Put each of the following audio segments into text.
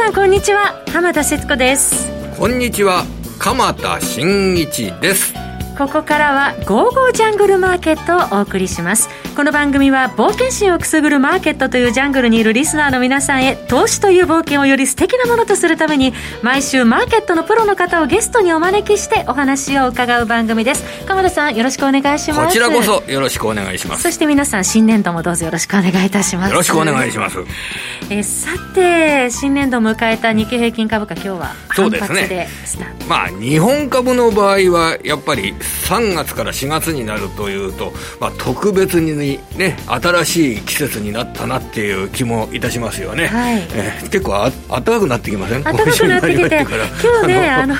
さんこんにちは。浜田節子です。こんにちは。鎌田新一です。ここからは「ゴーゴージャングルマーケット」をお送りしますこの番組は冒険心をくすぐるマーケットというジャングルにいるリスナーの皆さんへ投資という冒険をより素敵なものとするために毎週マーケットのプロの方をゲストにお招きしてお話を伺う番組です。鎌田さんよろしくお願いします。こちらこそよろしくお願いしますそして皆さん新年度もどうぞよろしくお願いいたします。よろしくお願いします。えさて新年度を迎えた日経平均株価今日はそうですね。まあ日本株の場合はやっぱり3月から4月になるというと、まあ、特別にね新しい季節になったなっていう気もいたしますよね、はい、えー、結構あ暖かくなってきません？暖かくなってきて 今日ね あの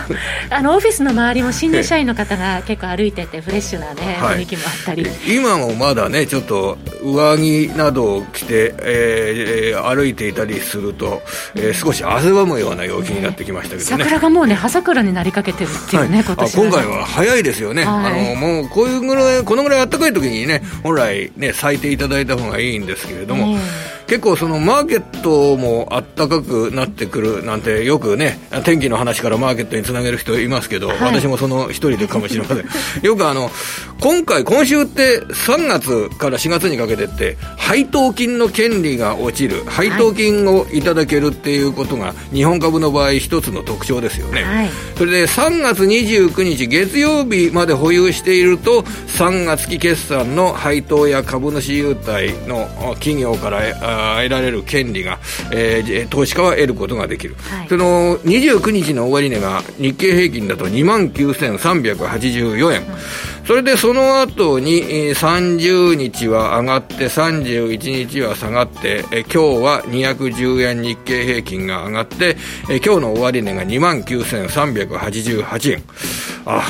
あの オフィスの周りも新入社員の方が結構歩いててフレッシュなね、雰囲気もあったり。今もまだねちょっと上着などを着て、えー、歩いていたりすると、えー、少し汗ばむような陽気になってきましたけどね、桜がもうね葉桜になりかけてるっていうね、はい、今年今回は早いですよね、はい、あのもうこういうぐらいこのぐらい暖かい時にね本来ね咲いていただいた方がいいんですけれども、結構そのマーケットもあったかくなってくるなんてよくね天気の話からマーケットにつなげる人いますけど、はい、私もその一人でかもしれません。よくあの今回今週って3月から4月にかけてって配当金の権利が落ちる。配当金をいただけるっていうことが日本株の場合一つの特徴ですよね、はい、それで3月29日月曜日まで保有していると3月期決算の配当や株主優待の企業から得られる権利が、えー、投資家は得ることができる、はい、その29日の終値が日経平均だと2万9384円、うん、それでそその後に30日は上がって31日は下がって、今日は210円日経平均が上がって、今日の終値が2万9388円あ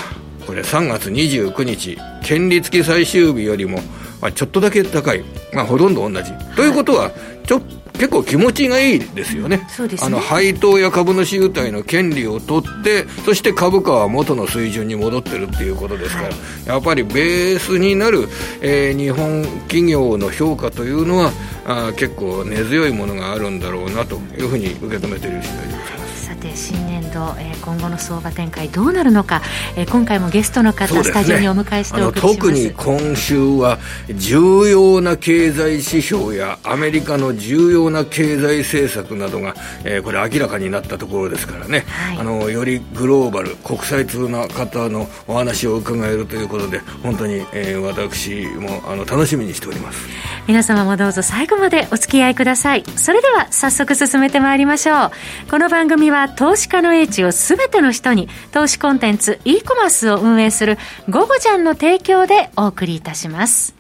これ3月29日権利付き最終日よりもまあ、ちょっとだけ高い、まあ、ほとんど同じ。ということは、ちょ結構気持ちがいいですよね。そうですねあの配当や株主優待の権利を取って、そして株価は元の水準に戻ってるっていうことですから、はい、やっぱりベースになる、えー、日本企業の評価というのは、あ結構根強いものがあるんだろうなというふうに受け止めている次第でございます。て新年度、えー、今後の相場展開どうなるのか、えー、今回もゲストの方、ね、スタジオにお迎えしてお送りします。特に今週は重要な経済指標やアメリカの重要な経済政策などが、えー、これ明らかになったところですからね、はい、あのよりグローバル国際通な方のお話を伺えるということで本当に、えー、私もあの楽しみにしております。皆様もどうぞ最後までお付き合いください。それでは早速進めてまいりましょう。この番組は投資家の英知をすべての人に投資コンテンツ e コマースを運営するゴゴジャンの提供でお送りいたします。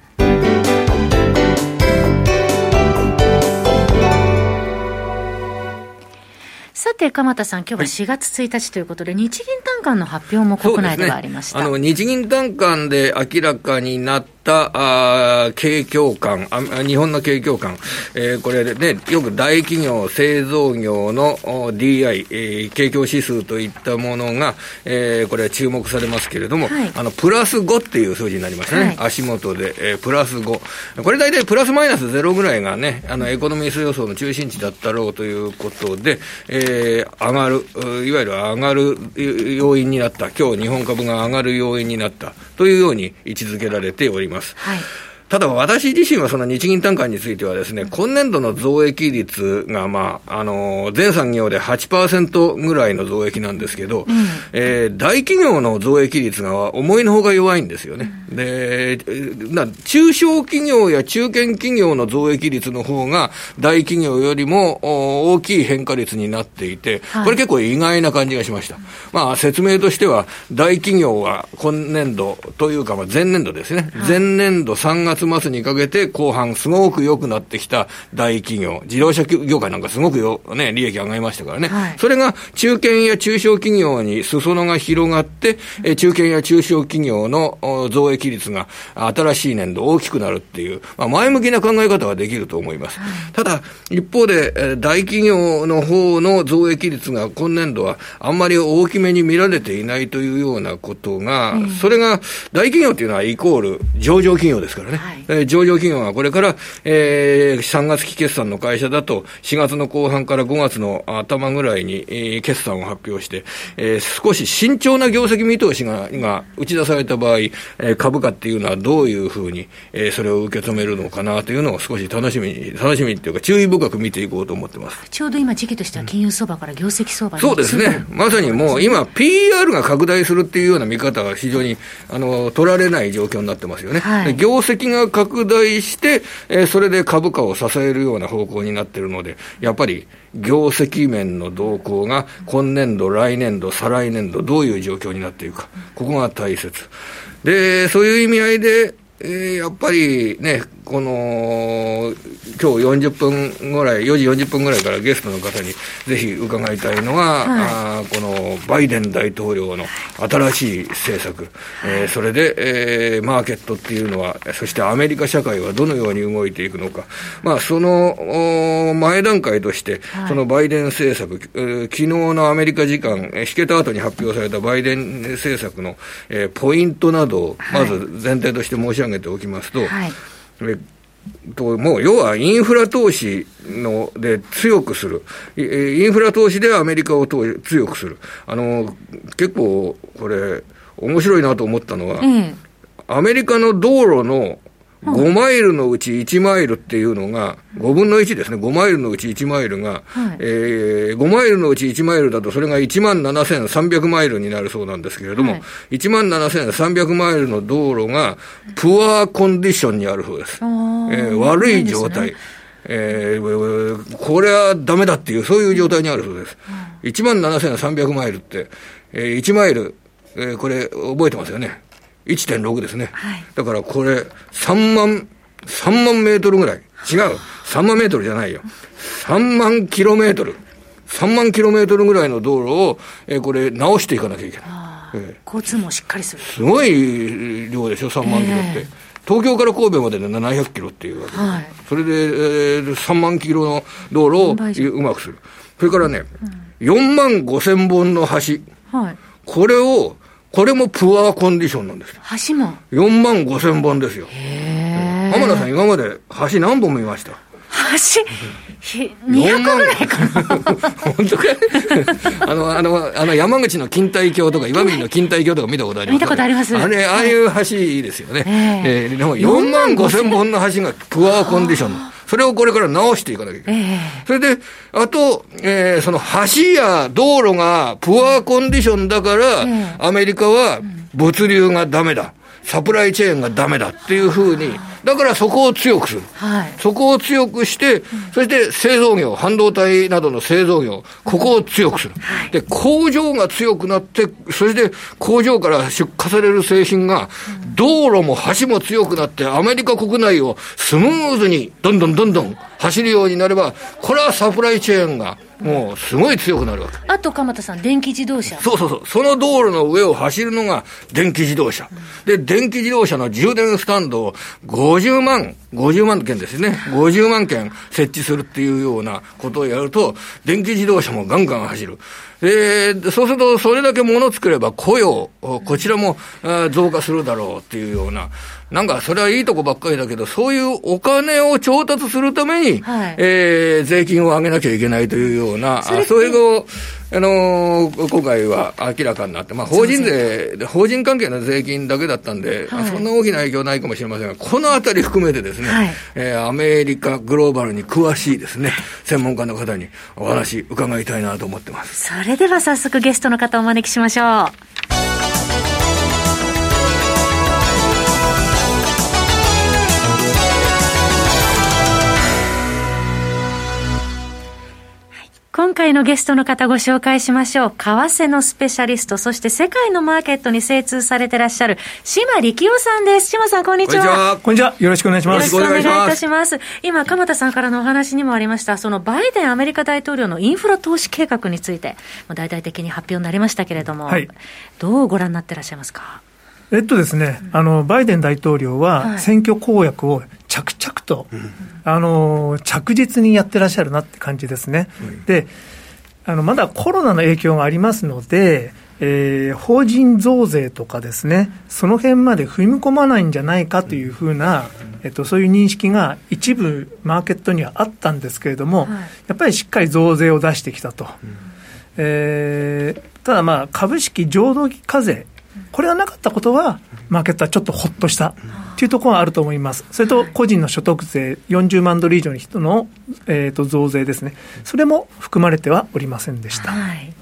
さて、鎌田さん、今日は4月1日ということで、はい、日銀短観の発表も国内ではありました、ね、あの日銀短観で明らかになったあ景況感あ、日本の景況感、えー、これでね、よく大企業、製造業の DI、えー、景況指数といったものが、えー、これは注目されますけれども、はい、あのプラス5っていう数字になりましたね、はい、足元で、えー、プラス5、これ大体プラスマイナス0ぐらいがね、あのエコノミース予想の中心値だったろうということで、えー、上がる、いわゆる上がる要因になった、今日日本株が上がる要因になった。というように位置づけられております。はい。ただ私自身はその日銀短観についてはですね、今年度の増益率が、まあ、あの、全産業で8%ぐらいの増益なんですけど、うん、えー、大企業の増益率が思いのほか弱いんですよね。うん、で、中小企業や中堅企業の増益率の方が大企業よりも大きい変化率になっていて、これ結構意外な感じがしました。はい、まあ、説明としては、大企業は今年度というか、まあ、前年度ですね、はい、前年度3月月末にかけて後半すごく良くなってきた大企業、自動車業界なんかすごくよ、ね、利益上がりましたからね。はい、それが中堅や中小企業に裾野が広がって、え中堅や中小企業の増益率が新しい年度大きくなるっていう、まあ、前向きな考え方はできると思います。はい、ただ、一方で、え大企業の方の増益率が今年度はあんまり大きめに見られていないというようなことが、うん、それが大企業っていうのはイコール上場企業ですからね。はい、上場企業がこれから、えー、3月期決算の会社だと、4月の後半から5月の頭ぐらいに、えー、決算を発表して、えー、少し慎重な業績見通しがが打ち出された場合、えー、株価っていうのはどういうふうに、えー、それを受け止めるのかなというのを少し楽しみに、楽しみっていうか、注意深く見ていこうと思ってます。ちょうど今、時期としては金融相場から業績相場そうですね、まさにもう今、PR が拡大するっていうような見方が非常にあの取られない状況になってますよね。はい、業績がが拡大して、えー、それで株価を支えるような方向になっているので、やっぱり業績面の動向が今年度、来年度、再来年度、どういう状況になっていくか、ここが大切。で、そういう意味合いで、えー、やっぱりね、この、今日40分ぐらい、4時40分ぐらいからゲストの方にぜひ伺いたいのは、はい、あこのバイデン大統領の新しい政策、えー、それで、えー、マーケットっていうのは、そしてアメリカ社会はどのように動いていくのか、まあ、その前段階として、そのバイデン政策、えー、昨日のアメリカ時間、引けた後に発表されたバイデン政策の、えー、ポイントなどを、まず前提として申し上げておきますと、はい。ともう要はインフラ投資ので強くする、インフラ投資でアメリカを強くする、あの結構これ、面白いなと思ったのは、うん、アメリカの道路の5マイルのうち1マイルっていうのが、5分の1ですね、5マイルのうち1マイルが、はい、えー、5マイルのうち1マイルだと、それが1万7300マイルになるそうなんですけれども、はい、1万7300マイルの道路が、プアコンディションにあるそうです。えー、悪い状態。えー、これはダメだっていう、そういう状態にあるそうです。1万7300マイルって、えー、1マイル、えー、これ覚えてますよね。1.6ですね、はい、だからこれ、3万、3万メートルぐらい、違う、3万メートルじゃないよ、3万キロメートル、3万キロメートルぐらいの道路を、えー、これ、直していかなきゃいけない。えー、交通もしっかりする。すごい量でしょ、3万キロって。えー。東京から神戸までで700キロっていうわけで、はい、それで、えー、3万キロの道路をうまくする。それからね、うん、4万5千本の橋、はい、これをこれもプアコンディションなんです。橋も ?4 万5千本ですよ。へ浜田さん今まで橋何本見ました？橋、200ぐらいかな。本当かあの、あの、あの山口の錦帯橋とか、岩国の錦帯橋とか見たことあります見たことあります。あれ、ああいう橋ですよね。えー、でも4万5千本の橋がプアコンディション。それをこれから直していかなきゃいけない。えー、それで、あと、えー、その橋や道路がプアコンディションだから、えー、アメリカは物流がダメだ。サプライチェーンがダメだっていうふうに、だからそこを強くする。はい、そこを強くして、そして製造業、半導体などの製造業、ここを強くする。で、工場が強くなって、そして工場から出荷される製品が、道路も橋も強くなって、アメリカ国内をスムーズにどんどんどんどん走るようになれば、これはサプライチェーンが、もうすごい強くなるわけ。あと、鎌田さん、電気自動車。そうそうそう。その道路の上を走るのが電気自動車。で、電気自動車の充電スタンドを50万、50万件ですね。50万件設置するっていうようなことをやると、電気自動車もガンガン走る。で、そうすると、それだけ物作れば雇用、こちらも増加するだろうっていうような、なんかそれはいいとこばっかりだけど、そういうお金を調達するために、はい、えー、税金を上げなきゃいけないというような、そそれが、あのー、今回は明らかになって、まあ、法人税、法人関係の税金だけだったんで、はい、そんな大きな影響ないかもしれませんが、このあたり含めてですね、はい、えー、アメリカグローバルに詳しいですね、専門家の方にお話伺いたいなと思ってます。それでは早速ゲストの方をお招きしましょう。今回のゲストの方ご紹介しましょう。為替のスペシャリスト、そして世界のマーケットに精通されてらっしゃる、島力夫さんです。島さん、こんにちは。こんにちは。よろしくお願いします。よろしくお願いいたします。今、鎌田さんからのお話にもありました、そのバイデンアメリカ大統領のインフラ投資計画について、大々的に発表になりましたけれども、はい、どうご覧になってらっしゃいますか？えっとですね、あのバイデン大統領は選挙公約を着々と、はい、あの着実にやってらっしゃるなって感じですね。であのまだコロナの影響がありますので、えー、法人増税とかですね、その辺まで踏み込まないんじゃないかというふうな、えっと、そういう認識が一部マーケットにはあったんですけれども、はい、やっぱりしっかり増税を出してきたと。えー、ただまあ、株式浄土課税、これがなかったことは、マーケットはちょっとほっとしたというところがあると思います。それと、個人の所得税、40万ドル以上の人の、えー、と増税ですね。それも含まれてはおりませんでした。はい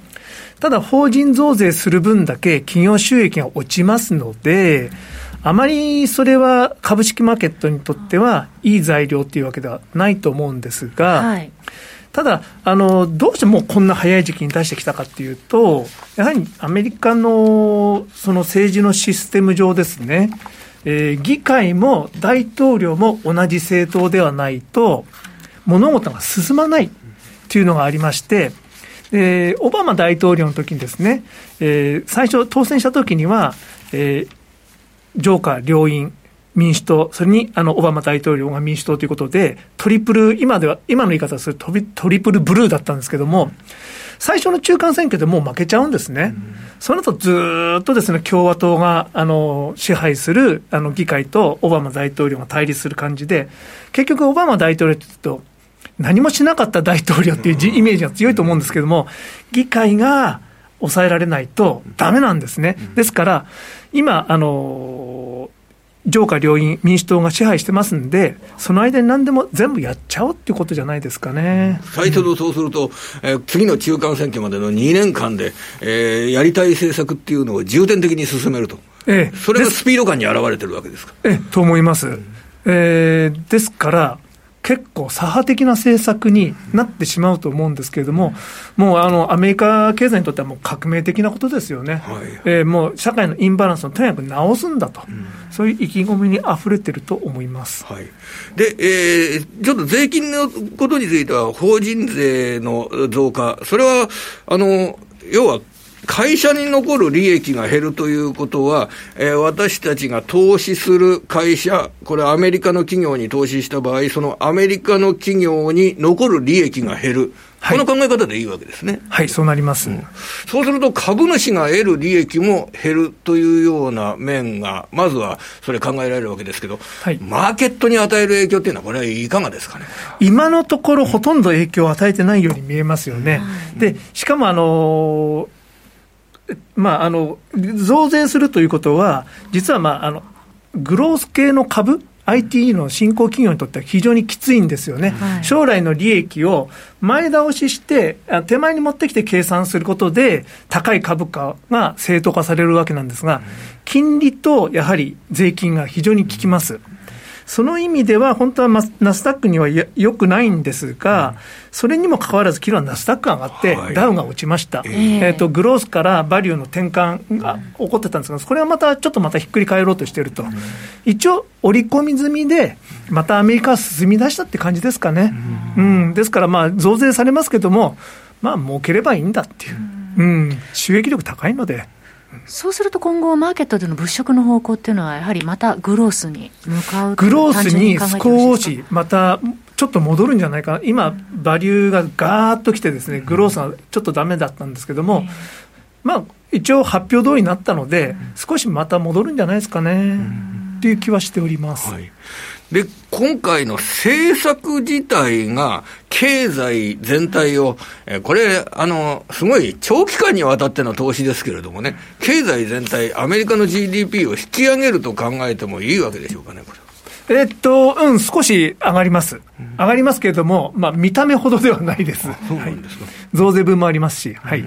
ただ、法人増税する分だけ企業収益が落ちますので、あまりそれは株式マーケットにとってはいい材料っていうわけではないと思うんですが、はい、ただあの、どうしてもうこんな早い時期に出してきたかっていうと、やはりアメリカのその政治のシステム上ですね、えー、議会も大統領も同じ政党ではないと、物事が進まないっていうのがありまして、えー、オバマ大統領の時にですね、えー、最初当選した時には、えー、上下両院、民主党、それにあのオバマ大統領が民主党ということで、トリプル、今では、今の言い方するとトリプルブルーだったんですけども、最初の中間選挙でもう負けちゃうんですね。その後ずっとですね、共和党があの支配するあの議会とオバマ大統領が対立する感じで、結局オバマ大統領って言うと、何もしなかった大統領っていうイメージが強いと思うんですけども、議会が抑えられないとだめなんですね。ですから、今、あの、上下両院、民主党が支配してますんで、その間に何でも全部やっちゃおうっていうことじゃないですかね。最初のそうすると、えー、次の中間選挙までの2年間で、えー、やりたい政策っていうのを重点的に進めると。ええ、それがスピード感に表れてるわけですか。ええ、と思います。えー、ですから、結構左派的な政策になってしまうと思うんですけれども、もうあのアメリカ経済にとってはもう革命的なことですよね、はい、えー、もう社会のインバランスをとにかく直すんだと、うん、そういう意気込みにあふれてると思います、はい、で、えー、ちょっと税金のことについては、法人税の増加、それはあの要は会社に残る利益が減るということは、えー、私たちが投資する会社、これアメリカの企業に投資した場合、そのアメリカの企業に残る利益が減る。この考え方でいいわけですね。はい、そうなります、うん、そうすると、株主が得る利益も減るというような面が、まずはそれ考えられるわけですけど、はい、マーケットに与える影響っていうのは、これはいかがですかね？今のところ、ほとんど影響を与えてないように見えますよね。うん、で、しかも、あのーまあ、あの増税するということは、実は、まあ、あのグロース系の株、IT の新興企業にとっては非常にきついんですよね、はい、将来の利益を前倒しして、手前に持ってきて計算することで、高い株価が正当化されるわけなんですが、金利とやはり税金が非常に効きます。その意味では、本当はナスダックにはよくないんですが、それにもかかわらず、昨日はナスダックが上がって、ダウが落ちました、えー、えーとグロースからバリューの転換が起こってたんですが、これはまたちょっとまたひっくり返ろうとしていると、一応、織り込み済みで、またアメリカは進み出したって感じですかね、うん、ですから、まあ、増税されますけども、まあ、儲ければいいんだっていう、うん、収益力高いので。そうすると今後、マーケットでの物色の方向っていうのは、やはりまたグロースに向かうグロースに少し、またちょっと戻るんじゃないかな、今、バリューがガーッときて、ですねグロースがちょっとだめだったんですけども、まあ、一応、発表通りになったので、少しまた戻るんじゃないですかね、っていう気はしております。はいで、今回の政策自体が、経済全体を、えこれ、あの、すごい長期間にわたっての投資ですけれどもね、経済全体、アメリカの GDP を引き上げると考えてもいいわけでしょうかね、これ。えっと、うん、少し上がります。上がりますけれども、まあ、見た目ほどではないです。そうなんですか、はい、増税分もありますし、はい。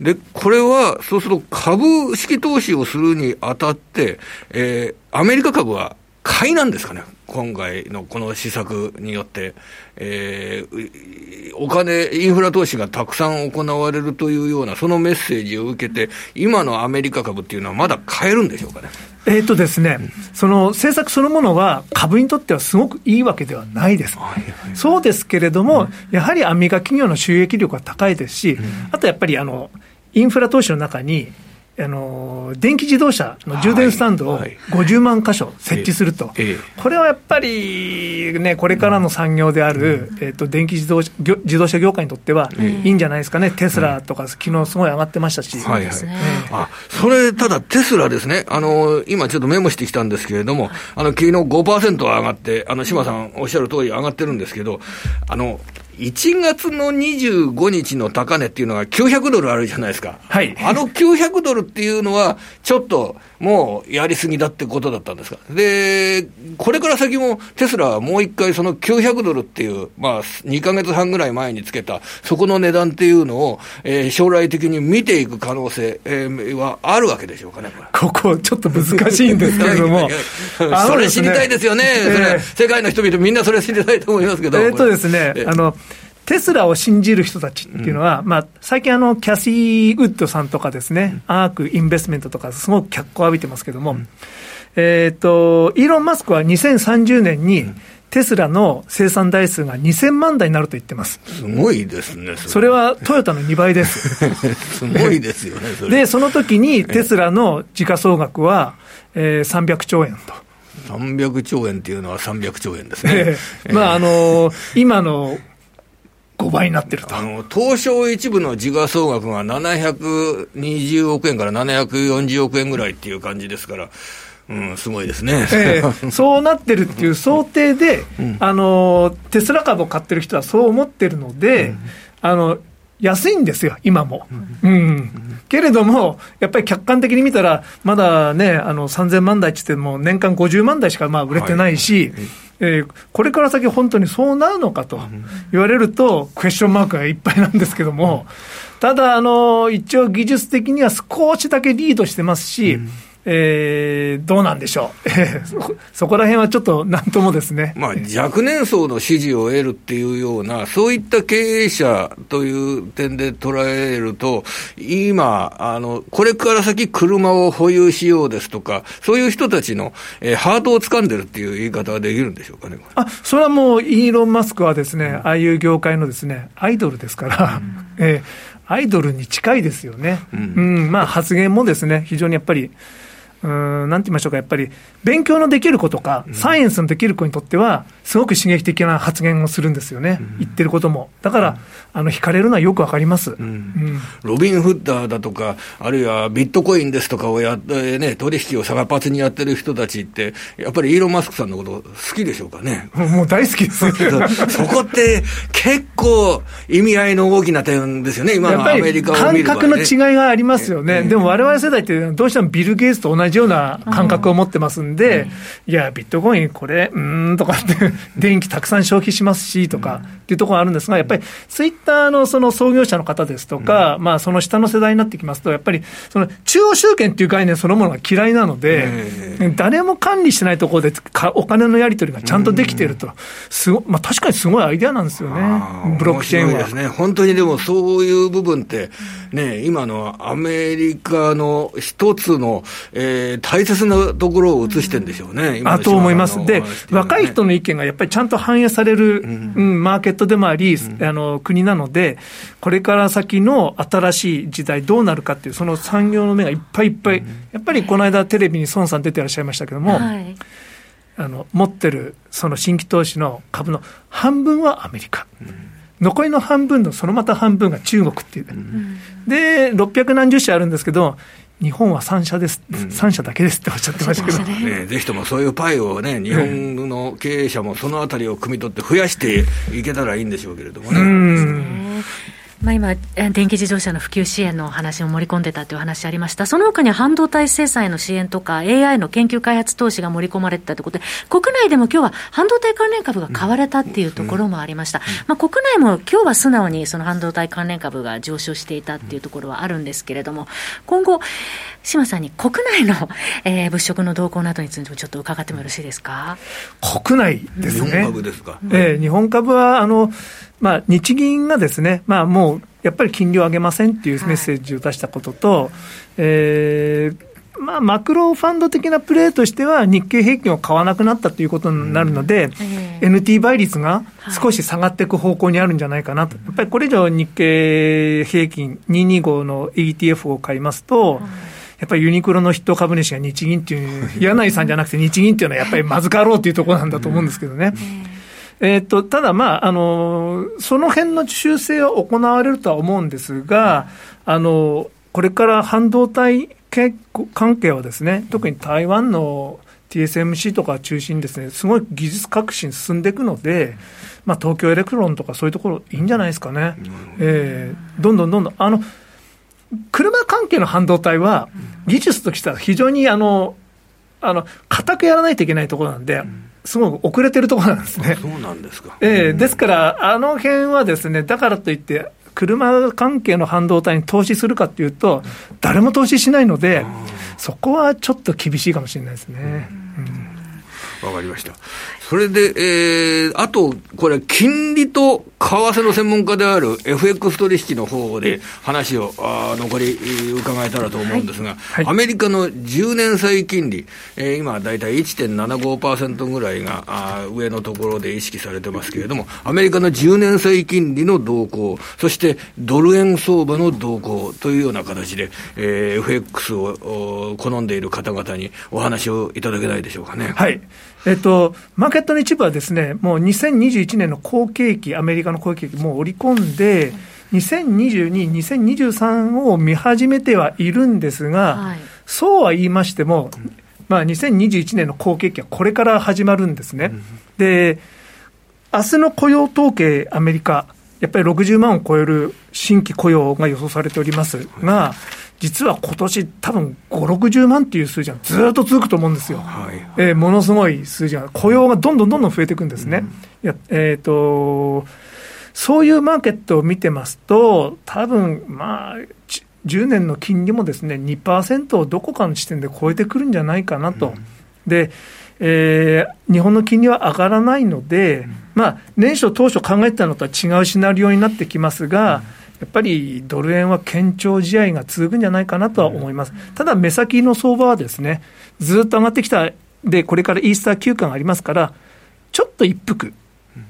で、これは、そうすると株式投資をするにあたって、えー、アメリカ株は買いなんですかね、今回のこの施策によって、えー、お金、インフラ投資がたくさん行われるというような、そのメッセージを受けて、今のアメリカ株っていうのは、まだ買えるんでしょうかね？えーとですね、その政策そのものは、株にとってはすごくいいわけではないです、そうですけれども、やはりアメリカ企業の収益力は高いですし、あとやっぱりあのインフラ投資の中に、あの電気自動車の充電スタンドを50万箇所設置すると、これはやっぱりね、これからの産業である、えー、と電気自動車自動車業界にとってはいいんじゃないですかね、テスラとか、昨日すごい上がってましたし、はいはい、あそれ、ただテスラですね、あの今ちょっとメモしてきたんですけれども、あの昨日5%上がって、あの島さんおっしゃる通り上がってるんですけど、あの1月の25日の高値っていうのが900ドルあるじゃないですか。はい。あの900ドルっていうのは、ちょっともうやりすぎだってことだったんですか？で、これから先もテスラはもう一回その900ドルっていう、まあ2ヶ月半ぐらい前につけた、そこの値段っていうのを、えー、将来的に見ていく可能性、えー、はあるわけでしょうかね、ここ、ちょっと難しいんですけれども。それ知りたいですよね。えー、それ世界の人々みんなそれ知りたいと思いますけど。えっとですね、あの、テスラを信じる人たちっていうのは、うん、まあ、最近あの、キャシー・ウッドさんとかですね、うん、アーク・インベストメントとか、すごく脚光を浴びてますけども、うん、えっ、ー、と、イーロン・マスクは2030年に、テスラの生産台数が2000万台になると言ってます。すごいですね。それはトヨタの2倍です。すごいですよね、で、その時にテスラの時価総額は、えー、300兆円と。300兆円っていうのは300兆円ですね。まあ、あのー、今の5倍になってると。あの、東証一部の時価総額が720億円から740億円ぐらいっていう感じですから、うん、すごいですね、えー、そうなってるっていう想定で、うん、あの、テスラ株を買ってる人はそう思ってるので、うん、あの、安いんですよ、今も。うん、うん、けれども、やっぱり客観的に見たら、まだね、あの3000万台って言っても、年間50万台しかまあ売れてないし、はいえー、これから先、本当にそうなるのかと言われると、クエスチョンマークがいっぱいなんですけども、ただ、あの一応、技術的には少しだけリードしてますし、うんえー、どうなんでしょう、そこら辺はちょっとなんともですね、まあ、若年層の支持を得るっていうような、そういった経営者という点で捉えると、今、あのこれから先、車を保有しようですとか、そういう人たちの、えー、ハートを掴んでるっていう言い方はできるんでしょうかねあそれはもう、イーロン・マスクはですね、ああいう業界のですねアイドルですから、うん、えー、アイドルに近いですよね、うん、うん、まあ、発言もですね、非常にやっぱり。うん、なんて言いましょうか、やっぱり勉強のできる子とか、サイエンスのできる子にとっては、すごく刺激的な発言をするんですよね、うん、言ってることも。だから、あの、惹かれるのはよくわかります、うん。うん、ロビン・フッダーだとか、あるいはビットコインですとかをやって、ね、取引を活発にやってる人たちって、やっぱりイーロン・マスクさんのこと好きでしょうかね。もう大好きです。そこって結構意味合いの大きな点ですよね、今のアメリカを見る、ね、感覚の違いがありますよね。でも我々世代ってどうしてもビル・ゲイツと同じじような感覚を持ってますんで、いや、ビットコイン、これ、うんとかって、電気たくさん消費しますしとかっていうところがあるんですが、やっぱりツイッターのその創業者の方ですとか、まあ、その下の世代になってきますと、やっぱりその中央集権っていう概念そのものが嫌いなので、誰も管理してないところでお金のやり取りがちゃんとできていると、すごまあ、確かにすごいアイデアなんですよね、ブロックチェーンは。ですね、本当にでもそういう部分って、ね、今のアメリカの一つの、えーえー、大切なところを映してるんでしょうね、あと思います。で、若い人の意見がやっぱりちゃんと反映される、うん、うん、マーケットでもあり、うん、あの国なので、これから先の新しい時代どうなるかっていう、その産業の目がいっぱいいっぱい、うん、やっぱりこの間テレビに孫さん出てらっしゃいましたけども、はい、あの持ってるその新規投資の株の半分はアメリカ。残りの半分のそのまた半分が中国っていう、で、600何十社あるんですけど、日本は3社です、うん、3社だけですっておっしゃってましたけど、ね、ぜひともそういうパイをね、日本の経営者もそのあたりを汲み取って増やしていけたらいいんでしょうけれどもね。まあ、今、電気自動車の普及支援の話を盛り込んでたという話ありました、その他に半導体生産への支援とか、AI の研究開発投資が盛り込まれてたということで、国内でも今日は半導体関連株が買われたっていうところもありました、まあ、国内も今日は素直にその半導体関連株が上昇していたっていうところはあるんですけれども、今後、島さんに国内の、えー、物色の動向などについてもちょっと伺ってもよろしいですか？国内ですね。日本株ですか？えー、日本株は、あの、まあ、日銀がですね、まあ、もうやっぱり金利を上げませんっていうメッセージを出したことと、はい、えーまあ、マクロファンド的なプレーとしては、日経平均を買わなくなったということになるので、うん。えー、NT 倍率が少し下がっていく方向にあるんじゃないかなと、やっぱりこれ以上、日経平均225の ETF を買いますと、やっぱりユニクロの筆頭株主が日銀っていう、柳井さんじゃなくて日銀っていうのはやっぱりまずかろうっていうところなんだと思うんですけどね。えっと、ただ、まあ、あの、その辺の修正は行われるとは思うんですが、あの、これから半導体関係はですね、特に台湾の TSMC とか中心にですね、すごい技術革新進んでいくので、まあ、東京エレクトロンとかそういうところいいんじゃないですかね。えー、どんどんどんどん、あの、車関係の半導体は、技術としては非常にあの、あの、固くやらないといけないところなんで、すごく遅れてるところなんですね。そうなんですか。ええー、ですから、あの辺はですね、だからといって、車関係の半導体に投資するかっていうと、誰も投資しないので、そこはちょっと厳しいかもしれないですね。わ、うん、かりました。それで、えー、あと、これ、金利と為替の専門家である FX 取引の方で話をあ残り伺えたらと思うんですが、はい。はい、アメリカの10年債金利、えー、今、だいたい1.75%ぐらいがあ上のところで意識されてますけれども、アメリカの10年債金利の動向、そしてドル円相場の動向というような形で、えー、FX を好んでいる方々にお話をいただけないでしょうかね。はいえっと、マーケットの一部はですね、もう2021年の好景気、アメリカの好景気、もう織り込んで、2022、2023を見始めてはいるんですが、はい、そうは言いましても、まあ、2021年の好景気はこれから始まるんですね。で、明日の雇用統計、アメリカ、やっぱり60万を超える新規雇用が予想されておりますが、実は今年多分5、60万っていう数字がずっと続くと思うんですよ。はい、えー、ものすごい数字が、雇用がどんどんどんどん増えていくんですね。うん、やえっ、ー、と、そういうマーケットを見てますと、多分まあ、10年の金利もですね、2%をどこかの地点で超えてくるんじゃないかなと。うん、で、えー、日本の金利は上がらないので、うん、まあ、年初当初考えてたのとは違うシナリオになってきますが、うんやっぱりドル円は堅調試合が続くんじゃないかなとは思います。ただ、目先の相場はですね、ずっと上がってきた、で、これからイースター休暇がありますから、ちょっと一服。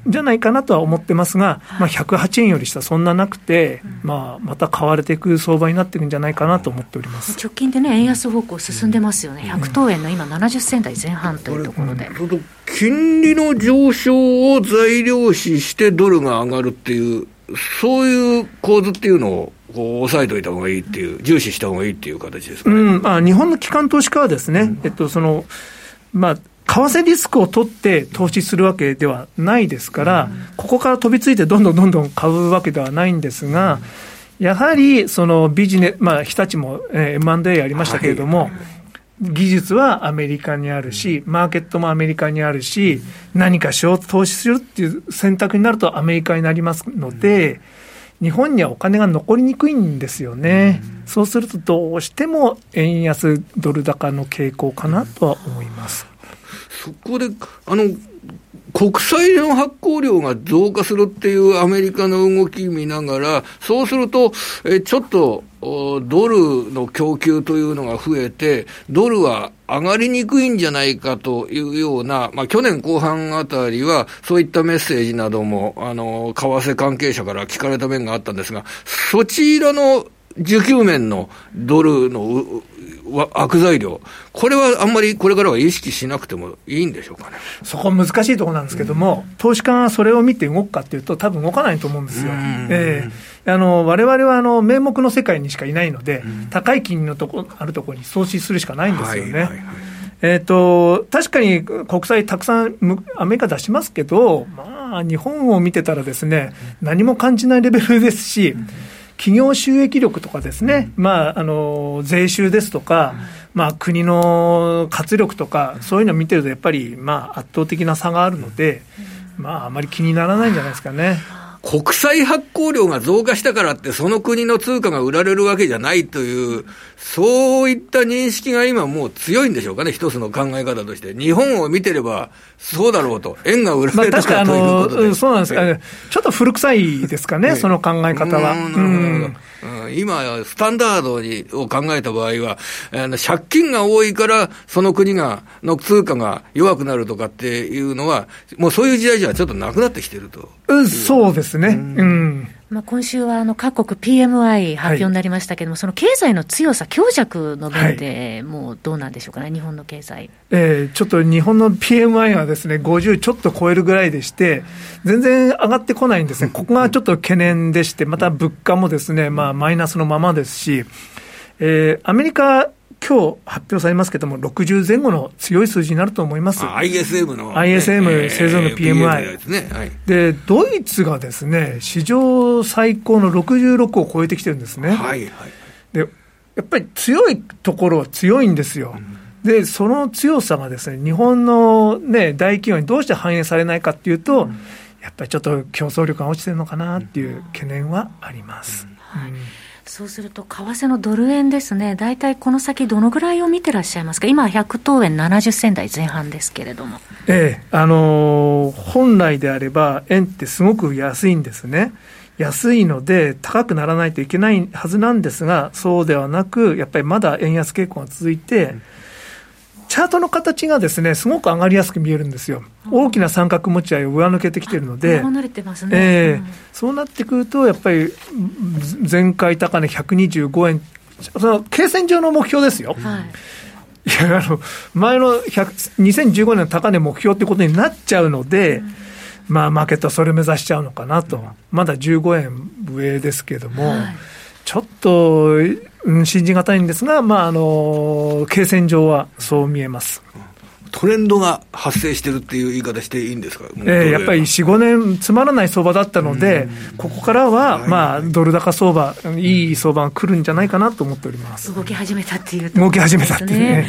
じゃないかなとは思ってますが、まあ、108円より下、そんななくて、まあ、また買われていく相場になっていくんじゃないかなと思っております直近でね、円安方向進んでますよね、100等円の今、70銭台前半というところで。金利の上昇を材料視してドルが上がるっていうそういう構図っていうのをこう押さえておいた方がいいっていう、重視した方がいいっていう形ですかね、うんまあ、日本の機関投資家はですね、うん、えっとそのまあ、為替リスクを取って投資するわけではないですから、うん、ここから飛びついてどんどんどんどん買うわけではないんですが、やはりそのビジネス、まあ、日立も、えー、M&A ありましたけれども、はい技術はアメリカにあるし、マーケットもアメリカにあるし、何かしようと投資するっていう選択になるとアメリカになりますので、日本にはお金が残りにくいんですよね。そうするとどうしても円安ドル高の傾向かなとは思います。そこで、あの、国債の発行量が増加するっていうアメリカの動き見ながら、そうすると、えちょっとドルの供給というのが増えて、ドルは上がりにくいんじゃないかというような、まあ、去年後半あたりは、そういったメッセージなども、あの、為替関係者から聞かれた面があったんですが、そちらの需給面のドルの悪材料、これはあんまりこれからは意識しなくてもいいんでしょうかね。そこ難しいところなんですけども、うん、投資家がそれを見て動くかっていうと、多分動かないと思うんですよ。えー、あの我々はあの名目の世界にしかいないので、うん、高い金利のとこあるところに投資するしかないんですよね。はいはいはい。えーと、確かに国債たくさんアメリカ出しますけど、まあ、日本を見てたらですね、何も感じないレベルですし、企業収益力とかですね、まあ、あの税収ですとか、まあ、国の活力とか、そういうのを見てると、やっぱり、まあ、圧倒的な差があるので、まあ、あまり気にならないんじゃないですかね。国債発行量が増加したからって、その国の通貨が売られるわけじゃないという、そういった認識が今もう強いんでしょうかね、一つの考え方として。日本を見てれば、そうだろうと。円が売られるからということで。まあ、そうなんです。ちょっと古臭いですかね、その考え方は。なるほど。うんうん、今、スタンダードにを考えた場合は、あの借金が多いから、その国が、の通貨が弱くなるとかっていうのは、もうそういう時代じゃちょっとなくなってきてると。うん、そうですね。うんまあ、今週はあの各国 PMI 発表になりましたけれども、はい、その経済の強さ、強弱の面で、もうどうなんでしょうかね、日本の経済。えー、ちょっと日本の PMI はですね、50ちょっと超えるぐらいでして、全然上がってこないんですね、ここがちょっと懸念でして、また物価もですね、まあ、マイナスのままですし、えー、アメリカ今日発表されますけれども、60前後の強い数字になると思います。ISM の、ね、ISM 製造の PMI、ですね、はい、で、ドイツがですね、史上最高の66を超えてきてるんですね。はいはい、で、やっぱり強いところは強いんですよ。うん。で、その強さがですね、日本のね、大企業にどうして反映されないかっていうと、うん、やっぱりちょっと競争力が落ちてるのかなっていう懸念はあります。うん、はいそうすると、為替のドル円ですね、大体この先、どのぐらいを見てらっしゃいますか、今、100等円70銭台前半ですけれども。ええ、あのー、本来であれば、円ってすごく安いんですね。安いので、高くならないといけないはずなんですが、そうではなく、やっぱりまだ円安傾向が続いて、うんチャートの形がですね、すごく上がりやすく見えるんですよ。大きな三角持ち合いを上抜けてきてるので、離れてますね。えー、そうなってくると、やっぱり前回高値125円、その経線上の目標ですよ。はい。いや、あの、前の2015年の高値目標ってことになっちゃうので、うん、まあ、マーケットはそれ目指しちゃうのかなと。まだ15円上ですけども、はい、ちょっと、うん、信じがたいんですが、まあ、あの、経線上はそう見えます。トレンドが発生してるっていう言い方していいんですか、えー、やっぱり4、5年つまらない相場だったので、ここからは、まあ、ドル高相場、いい相場が来るんじゃないかなと思っております。動き始めたっていう、ね、動き始めたっていうね。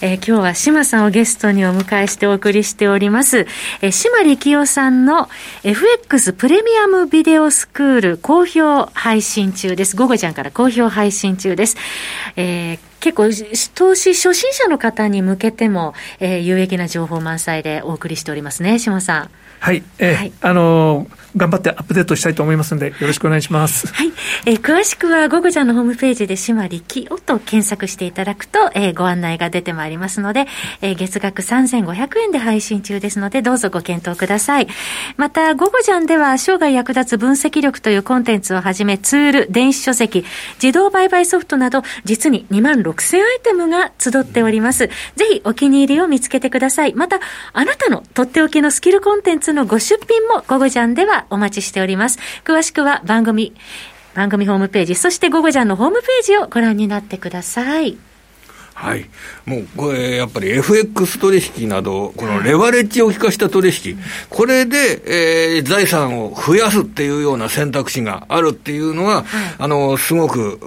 えー、今日は島さんをゲストにお迎えしてお送りしております。えー、島力夫さんの FX プレミアムビデオスクール好評配信中です。午後ちゃんから好評配信中です。えー結構、投資初心者の方に向けても、えー、有益な情報満載でお送りしておりますね、島さん。はい、えー、はい、あのー頑張ってアップデートしたいと思いますので、よろしくお願いします。はい。えー、詳しくは、ゴゴちゃんのホームページで、島力をと検索していただくと、えー、ご案内が出てまいりますので、えー、月額3500円で配信中ですので、どうぞご検討ください。また、ゴゴちゃんでは、生涯役立つ分析力というコンテンツをはじめ、ツール、電子書籍、自動売買ソフトなど、実に2万6000アイテムが集っております。ぜひ、お気に入りを見つけてください。また、あなたのとっておきのスキルコンテンツのご出品も、ゴゴちゃんではお待ちしております。ます。詳しくは番組、番組ホームページ、そして午後ジャンのホームページをご覧になってください。はい。もう、これ、やっぱり FX 取引など、このレバレッジを効かした取引、これで、えー、財産を増やすっていうような選択肢があるっていうのは、はい、あの、すごく、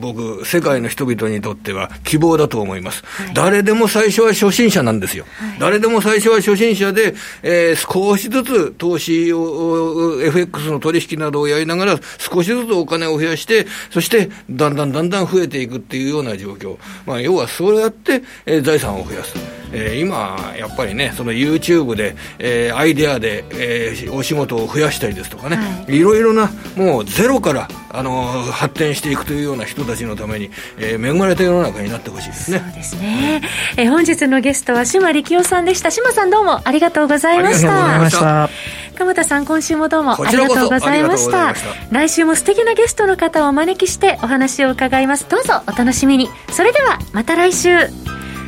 僕、世界の人々にとっては希望だと思います。はい、誰でも最初は初心者なんですよ。はい、誰でも最初は初心者で、えー、少しずつ投資を、FX の取引などをやりながら、少しずつお金を増やして、そして、だんだんだんだん増えていくっていうような状況。まあ、要はそうやって、えー、財産を増やす、えー、今やっぱりねその YouTube で、えー、アイデアで、えー、お仕事を増やしたりですとかね、はい、いろいろなもうゼロからあの発展していくというような人たちのために、えー、恵まれた世の中になってほしいですね。そうですね、えー、本日のゲストは島力夫さんでした。島さんどうもありがとうございました鎌田さん今週もどうもありがとうございました。来週も素敵なゲストの方をお招きしてお話を伺います。どうぞお楽しみに。それではまた来週。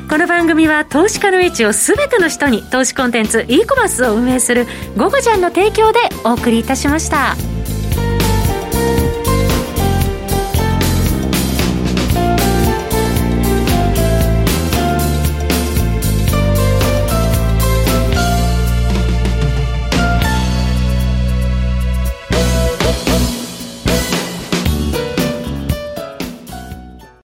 この番組は投資家の位置を全ての人に投資コンテンツ e コマースを運営する「ゴゴジャン」の提供でお送りいたしました。